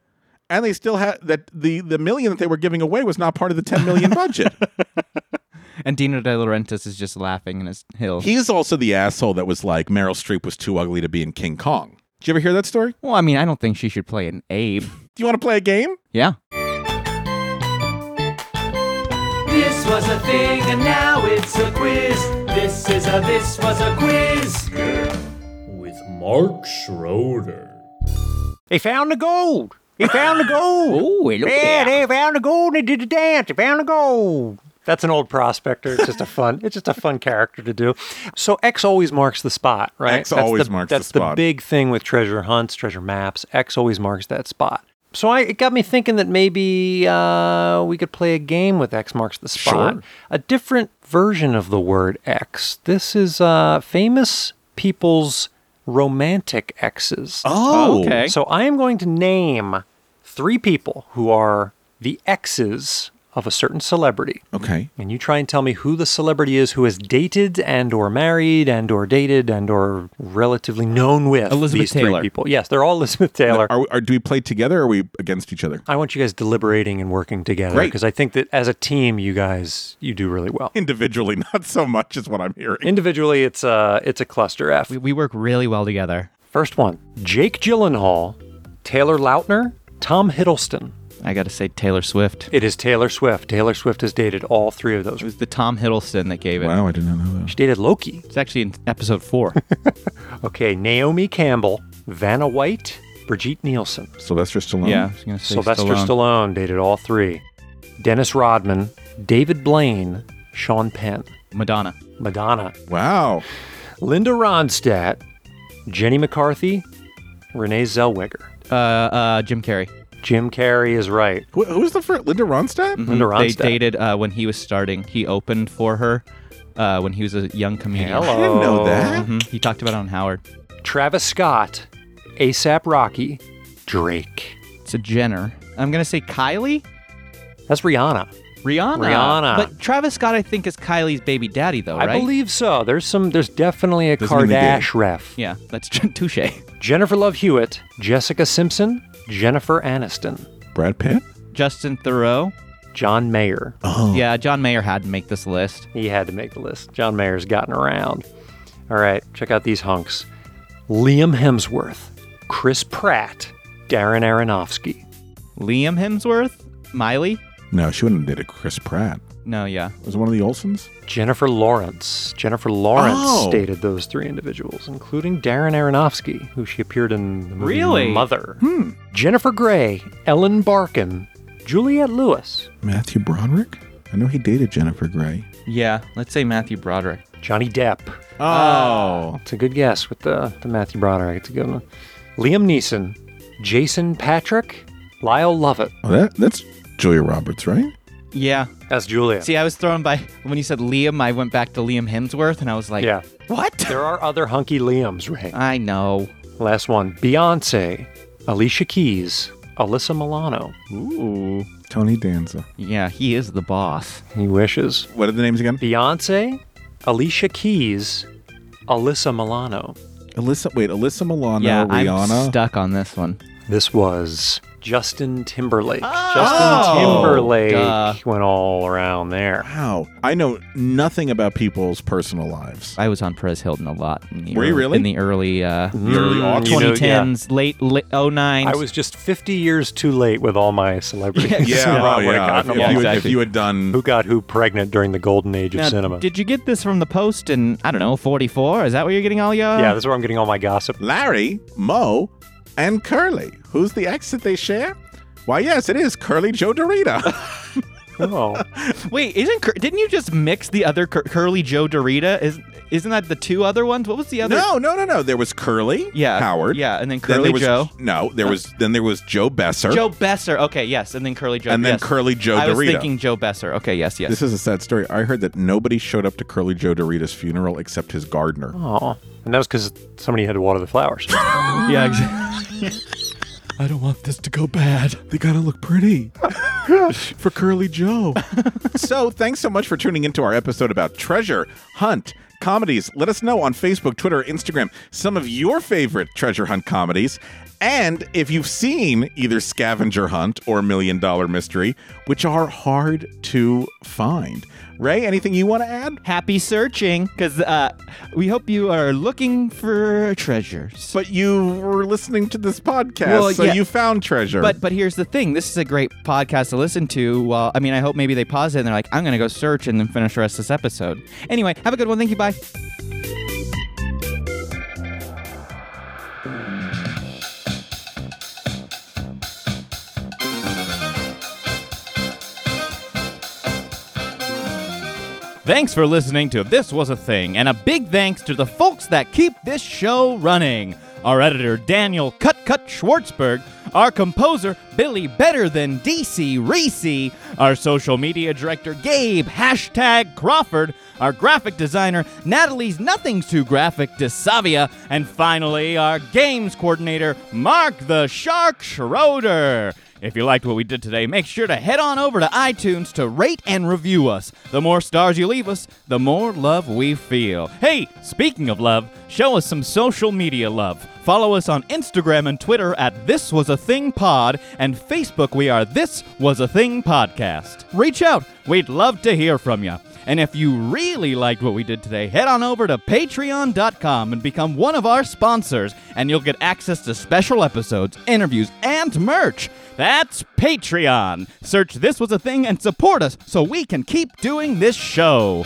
and they still had that the the million that they were giving away was not part of the ten million budget. and Dino De Laurentiis is just laughing in his hill. he is also the asshole that was like Meryl Streep was too ugly to be in King Kong. Did you ever hear that story? well, I mean, I don't think she should play an Abe. Do you want to play a game? Yeah. This was a thing and now it's a quiz. This is a this was a quiz. With Mark Schroeder. They found the gold. They found the gold. Oh, look yeah, there. they found the gold. and They did the dance. They found the gold. That's an old prospector. It's just a fun. It's just a fun character to do. So X always marks the spot, right? X always the, marks the spot. That's spot. big thing with treasure hunts, treasure maps. X always marks that spot. So I, it got me thinking that maybe uh, we could play a game with X marks the spot. Sure. A different version of the word X. This is uh, famous people's romantic X's. Oh, Okay. So I am going to name three people who are the X's of a certain celebrity. Okay. And you try and tell me who the celebrity is who has dated and or married and or dated and or relatively known with Elizabeth these Taylor. three people. Yes, they're all Elizabeth Taylor. Are, are do we play together or are we against each other? I want you guys deliberating and working together Great. because I think that as a team, you guys you do really well. Individually, not so much is what I'm hearing. Individually, it's a it's a cluster F. We, we work really well together. First one: Jake Gyllenhaal, Taylor Lautner, Tom Hiddleston. I got to say Taylor Swift. It is Taylor Swift. Taylor Swift has dated all three of those. It was the Tom Hiddleston that gave it. Wow, I did not know that. She dated Loki. It's actually in episode four. Okay, Naomi Campbell, Vanna White, Brigitte Nielsen. Sylvester Stallone. yeah, I was gonna say Sylvester Stallone. Stallone. dated all three. Dennis Rodman, David Blaine, Sean Penn, Madonna. Madonna, Wow. Linda Ronstadt, Jenny McCarthy, Renee Zellweger. Uh, uh, Jim Carrey. Jim Carrey is right. Who, who was the first? Linda Ronstadt? Linda Ronstadt. They dated uh, when he was starting. He opened for her uh, when he was a young comedian. Hello. I didn't know that. Mhm. He talked about it on Howard. Travis Scott, ASAP Rocky, Drake. It's a Jenner. I'm gonna say Kylie. That's Rihanna. Rihanna. Rihanna. But Travis Scott, I think, is Kylie's baby daddy, though, right? I believe so. There's some. There's definitely a Doesn't mean they did. Kardash ref. Yeah, that's touche. Jennifer Love Hewitt, Jessica Simpson, Jennifer Aniston, Brad Pitt? Justin Theroux. John Mayer. Oh. Yeah, John Mayer had to make this list. He had to make the list. John Mayer's gotten around. All right, check out these hunks: Liam Hemsworth, Chris Pratt, Darren Aronofsky. Liam Hemsworth, Miley. No, she wouldn't have dated Chris Pratt. No, yeah. Was it one of the Olsens? Jennifer Lawrence. Jennifer Lawrence Oh. dated those three individuals, including Darren Aronofsky, who she appeared in the movie Really? Mother. Hmm. Jennifer Grey, Ellen Barkin, Juliette Lewis, Matthew Broderick? I know he dated Jennifer Grey. Yeah, let's say Matthew Broderick. Johnny Depp. Oh. It's a good guess with the, the Matthew Broderick. It's a good one. Liam Neeson, Jason Patric, Lyle Lovett. Oh, that that's Julia Roberts, right? Yeah. That's Julia. See, I was thrown by when you said Liam. I went back to Liam Hemsworth, and I was like, yeah. "What?" There are other hunky Liams, Ray. I know. Last one Beyonce, Alicia Keys, Alyssa Milano. Ooh. Tony Danza. Yeah, he is the boss. He wishes. What are the names again? Beyonce, Alicia Keys, Alyssa Milano. Alyssa, wait, Alyssa Milano, yeah, Rihanna. I'm stuck on this one. This was Justin Timberlake. Oh, Justin Timberlake duh. went all around there. Wow. I know nothing about people's personal lives. I was on Perez Hilton a lot. In the Were you early, really? In the early, uh, The early Mm, aughts? you know, 2010s, late, late 09s. I was just 50 years too late with all my celebrities. Yeah, who I oh, yeah. If, if all. you, had- if you had done Who got who pregnant during the golden age of Now, cinema? Did you get this from the Post in, I don't know, 44? Is that where you're getting all your. yeah, that's where I'm getting all my gossip. Larry, Mo, and Curly. Who's the ex that they share? Why, yes, it is Curly Joe DeRita. Oh, Wait, isn't Cur- didn't you just mix the other Cur- Curly Joe DeRita? Is isn't that the two other ones? What was the other? no, no, no, no. There was Curly, Yeah, Howard. yeah, and then Then Curly there was, Joe. No, there was then there was Joe Besser. Joe Besser. Okay, yes, and then Curly Joe. And then yes. Curly Joe I was thinking Joe Besser. Okay, yes, yes. This is a sad story. I heard that nobody showed up to Curly Joe DeRita's funeral except his gardener. oh, and that was because somebody had to water the flowers. yeah, exactly. I don't want this to go bad. They gotta look pretty for Curly Joe. so, thanks so much for tuning into our episode about treasure hunt comedies. Let us know on Facebook, Twitter, Instagram some of your favorite treasure hunt comedies. And if you've seen either Scavenger Hunt or Million Dollar Mystery, which are hard to find. Ray, anything you want to add? Happy searching, because uh, we hope you are looking for treasures. But you were listening to this podcast, Well, so yeah. you found treasure. But but here's the thing. This is a great podcast to listen to. Well, I mean, I hope maybe they pause it and they're like, I'm gonna go search and then finish the rest of this episode. Anyway, have a good one. Thank you. Bye. Thanks for listening to This Was a Thing, and a big thanks to the folks that keep this show running. Our editor, Daniel Cut Cut Schwartzberg, our composer, Billy Better Than DC Reese, our social media director, Gabe Hashtag Crawford, our graphic designer, Natalie's Nothing's Too Graphic DeSavia, and finally, our games coordinator, Mark the Shark Schroeder. If you liked what we did today, make sure to head on over to iTunes to rate and review us. The more stars you leave us, the more love we feel. Hey, speaking of love, show us some social media love. Follow us on Instagram and Twitter at This Was a Thing Pod, and Facebook we are This Was a Thing Podcast. Reach out, we'd love to hear from you. And if you really liked what we did today, head on over to patreon.com and become one of our sponsors, and you'll get access to special episodes, interviews, and merch. That's Patreon. Search This Was a Thing and support us so we can keep doing this show.